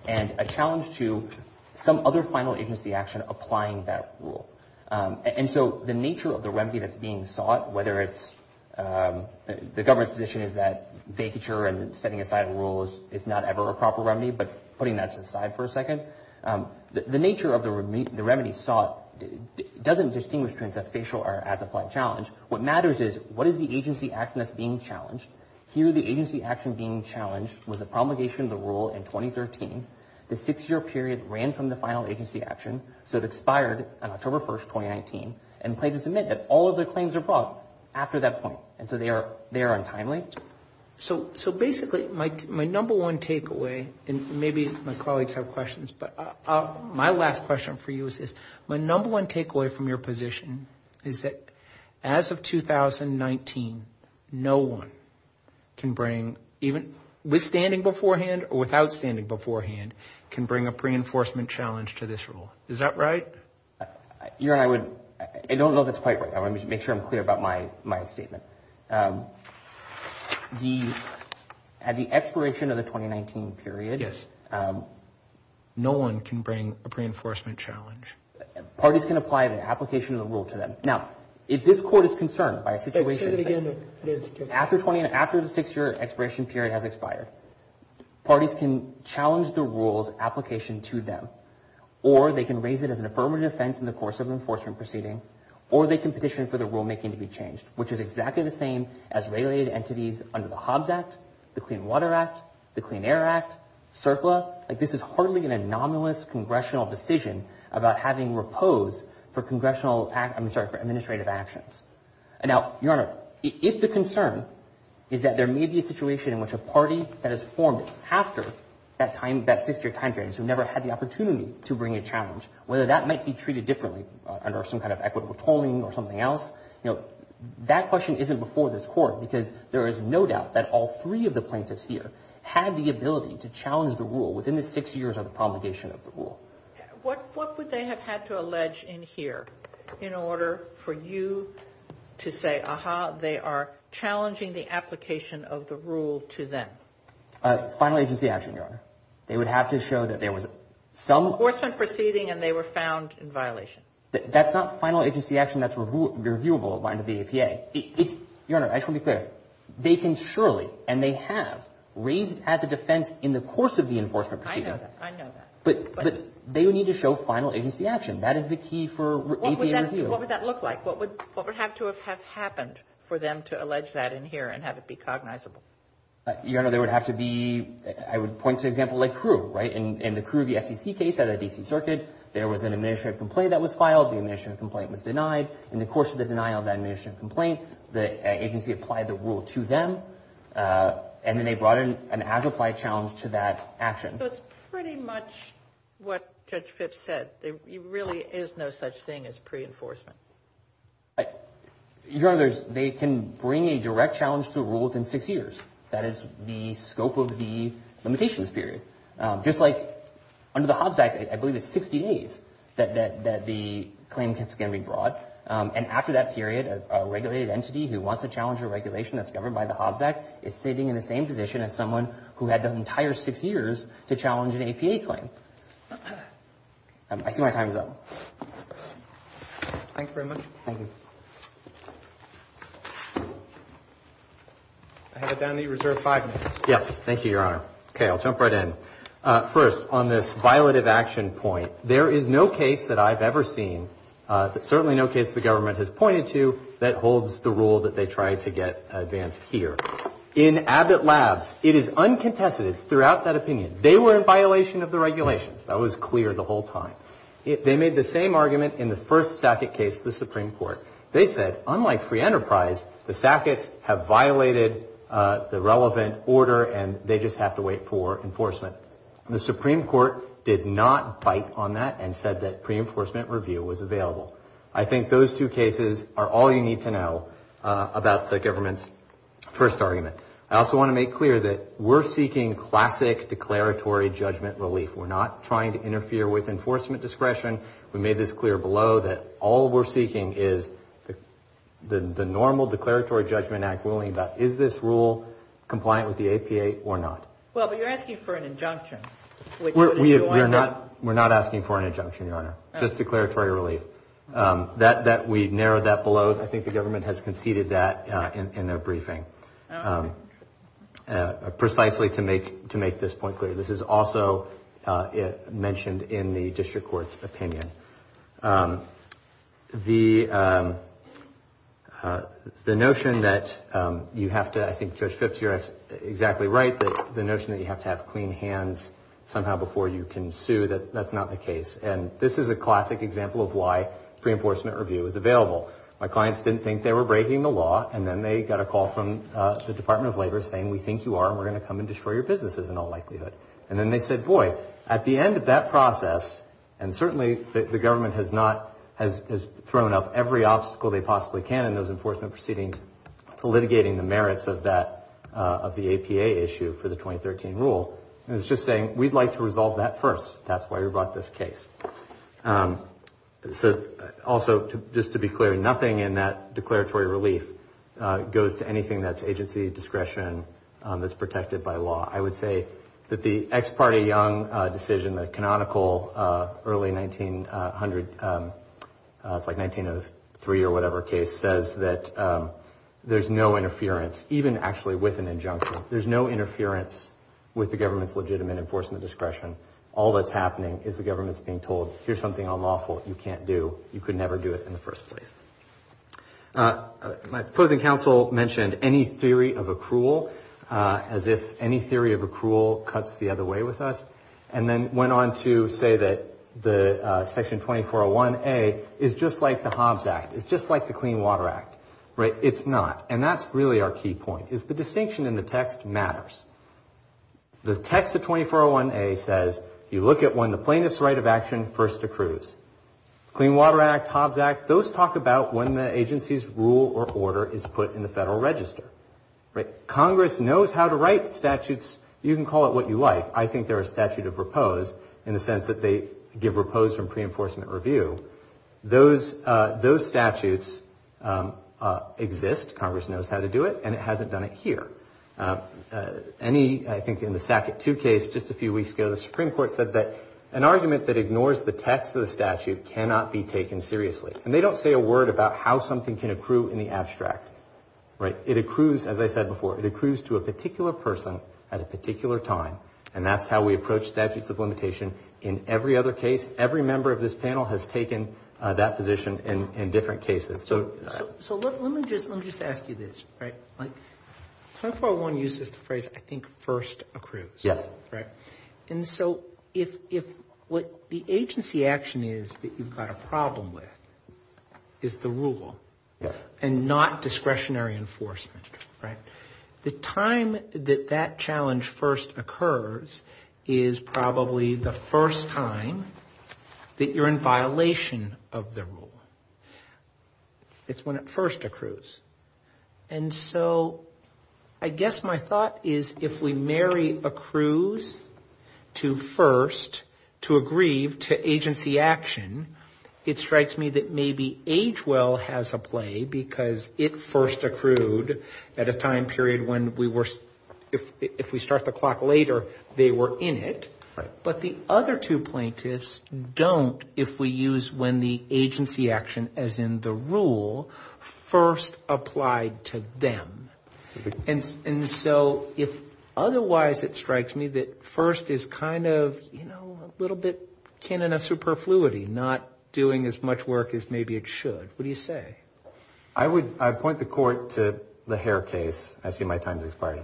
Speaker 5: and a challenge to some other final agency action applying that rule. Um, and so the nature of the remedy that's being sought, whether it's um, the government's position is that vacatur and setting aside a rule is not ever a proper remedy, but putting that aside for a second, Um, the nature of the remedy sought doesn't distinguish between a facial or as-applied challenge. What matters is what is the agency action that's being challenged. Here the agency action being challenged was the promulgation of the rule in 2013. The six-year period ran from the final agency action, so it expired on October 1st, 2019, and plaintiffs admit that all of their claims are brought after that. And so they are untimely.
Speaker 4: So so basically my my number one takeaway, and maybe my colleagues have questions, but uh, uh, my last question for you is this. My number one takeaway from your position is that as of 2019, no one can bring, even with standing beforehand or without standing beforehand, can bring a pre-enforcement challenge to this rule. Is that right?
Speaker 5: Your Honor, I would I I don't know if that's quite right. I want to make sure I'm clear about my my statement. Um, At the expiration of the 2019 period, Yes.
Speaker 4: Um, no one can bring a pre-enforcement challenge.
Speaker 5: Parties can apply the application of the rule to them. Now, if this Court is concerned by a situation after the six-year expiration period has expired, parties can challenge the rule's application to them, or they can raise it as an affirmative defense in the course of an enforcement proceeding, or they can petition for the rulemaking to be changed, which is exactly the same as regulated entities under the Hobbs Act, the Clean Water Act, the Clean Air Act, CERCLA. Like, this is hardly an anomalous congressional decision about having repose for congressional, I'm sorry, for administrative actions. Now, Your Honor, if the concern is that there may be a situation in which a party that is formed after that time, that six-year time period, who never had the opportunity to bring a challenge, whether that might be treated differently uh, under some kind of equitable tolling or something else, you know, that question isn't before this Court, because there is no doubt that all three of the plaintiffs here had the ability to challenge the rule within the six years of the promulgation of the rule.
Speaker 3: What would they have had to allege in here in order for you to say, aha, they are challenging the application of the rule to them?
Speaker 5: Uh, final agency action, Your Honor. They would have to show that there was some...
Speaker 3: Enforcement proceeding and they were found in violation.
Speaker 5: That's not final agency action that's reviewable under the APA. It's, Your Honor, I just want to be clear. They can surely, and they have, raised as a defense in the course of the enforcement proceeding.
Speaker 3: I know that. I know that.
Speaker 5: But they would need to show final agency action. That is the key for APA review.
Speaker 3: What would that look like? What would have to have happened for them to allege that in here and have it be cognizable?
Speaker 5: Your Honor, there would have to be, I would point to an example like Crew, right? In the Crew v. FCC case at the D.C. circuit, there was an administrative complaint that was filed. The administrative complaint was denied. In the course of the denial of that administrative complaint, the uh, agency applied the rule to them, uh, and then they brought in an as-applied challenge to that action.
Speaker 3: So it's pretty much what Judge Phipps said. There really is no such thing as pre-enforcement.
Speaker 5: Your Honor, they can bring a direct challenge to a rule within six years. That is the scope of the limitations period. Um, just like under the Hobbs Act, I believe it's 60 days that the claim can be brought. Um, and after that period, a regulated entity who wants to challenge a regulation that's governed by the Hobbs Act is sitting in the same position as someone who had the entire six years to challenge an APA claim. Um, I see my time is up.
Speaker 4: Thank you very much.
Speaker 5: Thank you.
Speaker 4: Have it down to you. Reserve five minutes.
Speaker 2: Yes. Thank you, Your Honor. Okay. I'll jump right in. Uh, first, on this violative action point, there is no case that I've ever seen, uh, certainly no case the government has pointed to, that holds the rule that they tried to get advanced here. In Abbott Labs, it is uncontested. Throughout that opinion. They were in violation of the regulations. That was clear the whole time. They made the same argument in the first Sackett case the Supreme Court. They said, unlike free enterprise, the Sacketts have violated Uh, the relevant order and they just have to wait for enforcement. The Supreme Court did not bite on that and said that pre-enforcement review was available. I think those two cases are all you need to know uh, about the government's first argument. I also want to make clear that we're seeking classic declaratory judgment relief. We're not trying to interfere with enforcement discretion. We made this clear below that all we're seeking is the the normal declaratory judgment act ruling about is this rule compliant with the APA or not.
Speaker 3: Well, but you're asking for an injunction.
Speaker 2: We're we're not we're not asking for an injunction, Your Honor, oh. just declaratory relief. Um, that that we narrowed that below. I think the government has conceded that uh, in their briefing. Oh, um, uh, precisely to make to make this point clear. This is also uh, mentioned in the district court's opinion. Um, the Uh, notion that um, you have to, I think Judge Phipps, you're exactly right, that the notion that you have to have clean hands somehow before you can sue, that's not the case. And this is a classic example of why pre-enforcement review is available. My clients didn't think they were breaking the law and then they got a call from uh, the Department of Labor saying we think you are and we're going to come and destroy your businesses in all likelihood. And then they said, boy, at the end of that process, and certainly the government has not, has thrown up every obstacle they possibly can in those enforcement proceedings to litigating the merits of that, uh, of the APA issue for the 2013 rule. And it's just saying we'd like to resolve that first. That's why we brought this case. Um, so uh, also, just to be clear, nothing in that declaratory relief uh, goes to anything that's agency discretion um, that's protected by law. I would say that the ex parte Young decision, the canonical early 1900, Uh, it's like 1903 or whatever case, says that um, there's no interference, even actually with an injunction. There's no interference with the government's legitimate enforcement discretion. All that's happening is the government's being told, here's something unlawful you can't do. You could never do it in the first place. Uh, uh, my opposing counsel mentioned any theory of accrual, as if any theory of accrual cuts the other way with us, and then went on to say that the uh, Section 2401A is just like the Hobbs Act. It's just like the Clean Water Act. Right? It's not. And that's really our key point, is the distinction in the text matters. The text of 2401A says you look at when the plaintiff's right of action first accrues. Clean Water Act, Hobbs Act, those talk about when the agency's rule or order is put in the Federal Register. Right? Congress knows how to write statutes. You can call it what you like. I think they're a statute of repose in the sense that they give repose from pre-enforcement review. Those uh those statutes um, uh, exist. Congress knows how to do it, and it hasn't done it here. Uh, uh, any, I think in the Sackett 2 case just a few weeks ago, the Supreme Court said that an argument that ignores the text of the statute cannot be taken seriously. And they don't say a word about how something can accrue in the abstract. Right? It accrues, as I said before, it accrues to a particular person at a particular time. And that's how we approach statutes of limitation in every other case. Every member of this panel has taken uh, that position in different cases.
Speaker 4: So so let me just let me just ask you this. Right? 2401 uses the phrase, I think, first accrues.
Speaker 2: Yes.
Speaker 4: Right? And so if if what the agency action is that you've got a problem with is the rule.
Speaker 2: Yes.
Speaker 4: And not discretionary enforcement. Right? The time that that challenge first occurs is probably the first time that you're in violation of the rule. It's when it first accrues. And so I guess my thought is if we marry accrues to first to aggrieve to agency action, it strikes me that maybe Agewell has a play because it first accrued at a time period when we were, if if we start the clock later, they were in it. But the other two plaintiffs don't if we use when the agency action, as in the rule, first applied to them. And and so if otherwise it strikes me that first is kind of, you know, a little bit kin in a superfluity, not doing as much work as maybe it should. What do you say?
Speaker 2: I would I point the court to the Herr case. I see my time has expired.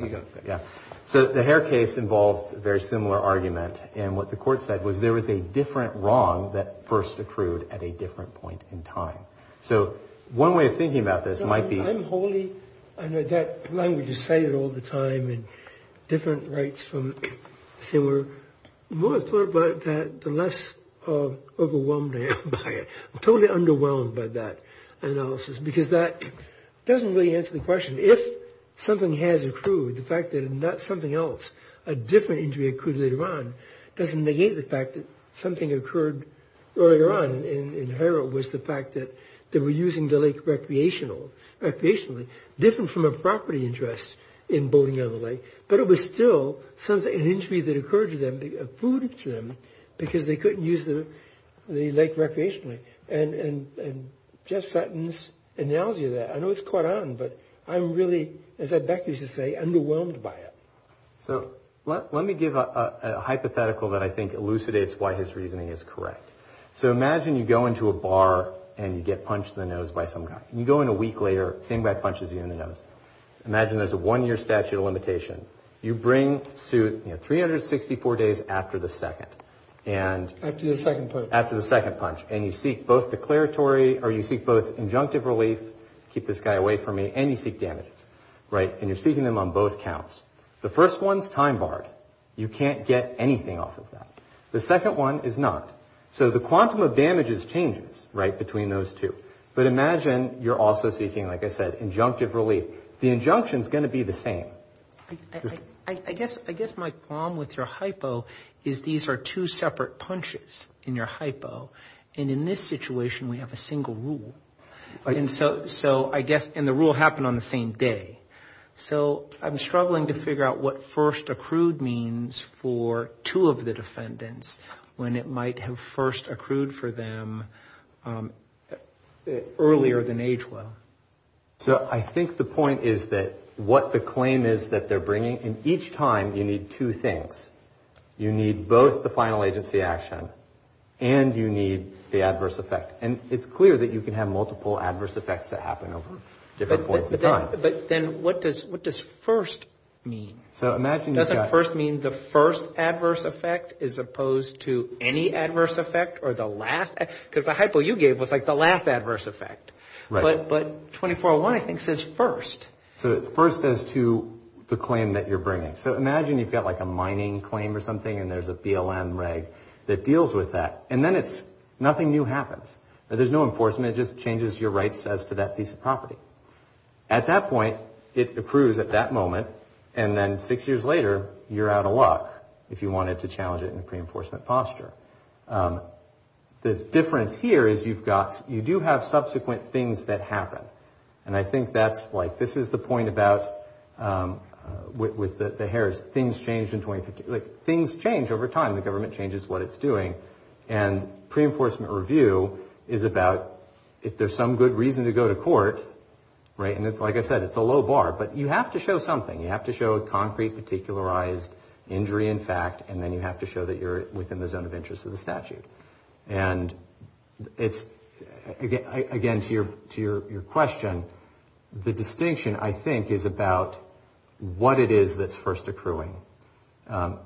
Speaker 2: Yeah. So the Herr case involved a very similar argument, and what the court said was there was a different wrong that first accrued at a different point in time. So one way of thinking about this might be...
Speaker 1: I'm wholly, I know that language is cited all the time in different rights from similar, the more I thought about that, the less uh, overwhelmed I am by it. I'm totally underwhelmed by that analysis, because that doesn't really answer the question. If something has accrued, the fact that not something else, a different injury accrued later on, doesn't negate the fact that something occurred earlier on in Herr was the fact that they were using the lake recreationally, different from a property interest in boating on the lake, but it was still an injury that occurred to them, accrued to them, because they couldn't use the the lake recreationally. And and and Jeff Sutton's analogy of that, I know it's caught on, but I'm really, as Beck used to say, underwhelmed by it.
Speaker 2: So let me give a hypothetical that I think elucidates why his reasoning is correct. So imagine you go into a bar and you get punched in the nose by some guy. You go in a week later, same guy punches you in the nose. Imagine there's a one-year statute of limitation. You bring suit 364 days after the second.
Speaker 1: After the second punch.
Speaker 2: After the second punch. And you seek both declaratory, or you seek both injunctive relief, keep this guy away from me, and you seek damages, right? And you're seeking them on both counts. The first one's time barred. You can't get anything off of that. The second one is not. So the quantum of damages changes, right, between those two. But imagine you're also seeking, like I said, injunctive relief. The injunction's going to be the same.
Speaker 4: I guess my problem with your hypo is these are two separate punches in your hypo. And in this situation, we have a single rule. And so I guess, and the rule happened on the same day. So I'm struggling to figure out what first accrued means for two of the defendants when it might have first accrued for them um, earlier than age well.
Speaker 2: So I think the point is that what the claim is that they're bringing, and each time you need two things. You need both the final agency action and you need the adverse effect. And it's clear that you can have multiple adverse effects that happen over different points in time.
Speaker 4: But then what does first mean?
Speaker 2: So imagine.
Speaker 4: Doesn't first mean the first adverse effect as opposed to any adverse effect or the last? Because the hypo you gave was like the last adverse effect.
Speaker 2: Right.
Speaker 4: But but 2401, I think, says first.
Speaker 2: So first as to the claim that you're bringing. So imagine you've got like a mining claim or something and there's a BLM reg that deals with that. And then it's, nothing new happens. There's no enforcement. It just changes your rights as to that piece of property. At that point, it accrues at that moment. And then six years later, you're out of luck if you wanted to challenge it in a pre-enforcement posture. Um, the difference here is you've got, you do have subsequent things that happen. And I think that's like, this is the point about um, uh, with the Harris, things changed in 2015. Things change over time. The government changes what it's doing. And pre-enforcement review is about if there's some good reason to go to court, right? And it's like I said, it's a low bar. But you have to show something. You have to show a concrete, particularized injury in fact. And then you have to show that you're within the zone of interest of the statute. And it's, again, to your question, the distinction, I think, is about what it is that's first accruing.
Speaker 4: Um,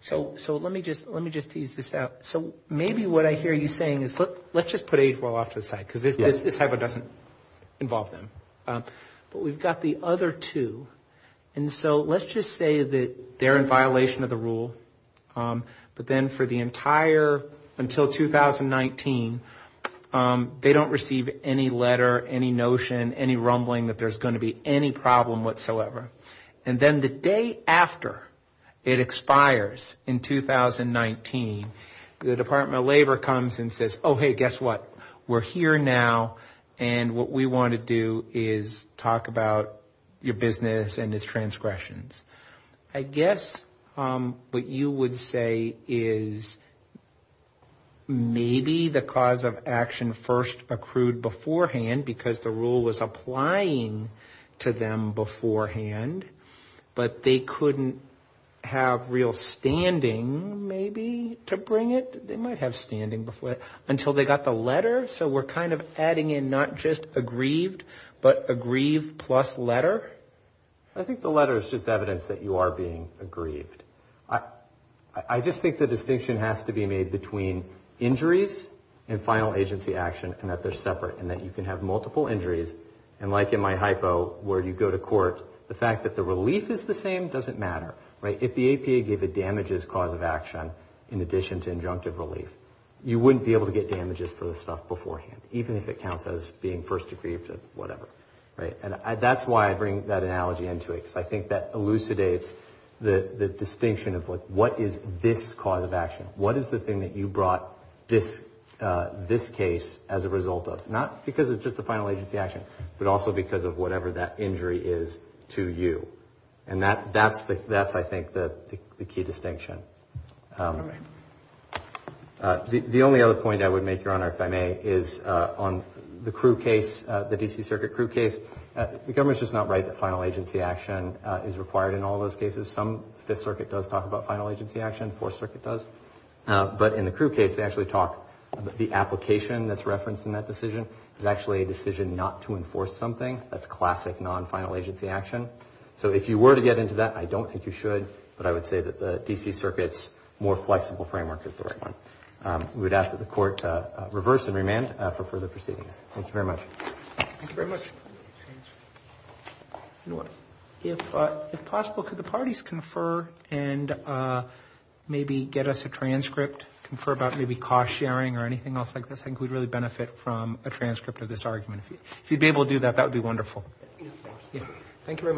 Speaker 4: so so let me just let me just tease this out. So maybe what I hear you saying is, let's just put age well off to the side. Because this this hypo doesn't involve them. Um, but we've got the other two. And so let's just say that they're in violation of the rule. Um, but then for the entire, until 2019, Um, they don't receive any letter, any notion, any rumbling that there's going to be any problem whatsoever. And then the day after it expires in 2019, the Department of Labor comes and says, oh, hey, guess what? We're here now. And what we want to do is talk about your business and its transgressions. I guess um, what you would say is maybe the cause of action first accrued beforehand because the rule was applying to them beforehand. But they couldn't have real standing, maybe, to bring it. They might have standing before, until they got the letter. So we're kind of adding in not just aggrieved, but aggrieved plus letter?
Speaker 2: I think the letter is just evidence that you are being aggrieved. I just think the distinction has to be made between injuries and final agency action and that they're separate and that you can have multiple injuries. And like in my hypo where you go to court, the fact that the relief is the same doesn't matter. Right? If the APA gave a damages cause of action in addition to injunctive relief, you wouldn't be able to get damages for the stuff beforehand, even if it counts as being first aggrieved or whatever. Right? And that's why I bring that analogy into it, because I think that elucidates the distinction of like what is this cause of action? What is the thing that you brought this uh this case as a result of? Not because it's just a final agency action, but also because of whatever that injury is to you. And that that's, the that's I think, the key distinction. Um, uh, the the only other point I would make, Your Honor, if I may, is uh, on the Crew case, uh, the D.C. Circuit Crew case. The government's just not right that final agency action is required in all those cases. Some Fifth Circuit does talk about final agency action. Fourth Circuit does. Uh, but in the Crew case, they actually talk about the application that's referenced in that decision is actually a decision not to enforce something. That's classic non-final agency action. So if you were to get into that, I don't think you should, but I would say that the D.C. Circuit's more flexible framework is the right one. Um, we would ask that the Court uh, uh, reverse and remand for further proceedings. Thank you very much.
Speaker 4: Thank you very much. If if possible, could the parties confer and maybe get us a transcript, confer about maybe cost sharing or anything else like this? I think we'd really benefit from a transcript of this argument. If you'd be able to do that, that would be wonderful. Thank you very much.